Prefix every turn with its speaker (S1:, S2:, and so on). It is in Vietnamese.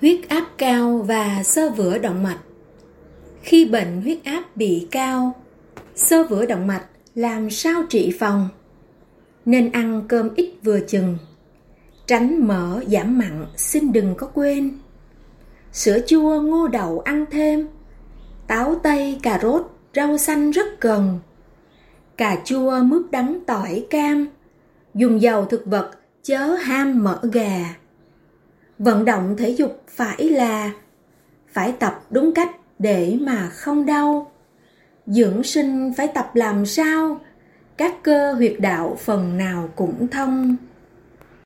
S1: huyết áp cao và sơ vữa động mạch. Khi bệnh huyết áp bị cao, sơ vữa động mạch làm sao trị phòng? Nên ăn cơm ít vừa chừng. Tránh mỡ giảm mặn, xin đừng có quên. Sữa chua ngô đậu ăn thêm. Táo tây, cà rốt, rau xanh rất cần cà chua mướp đắng tỏi cam. Dùng dầu thực vật chớ ham mỡ gà vận động thể dục phải là phải tập đúng cách để mà không đau. Dưỡng sinh phải tập làm sao? Các cơ huyệt đạo phần nào cũng thông.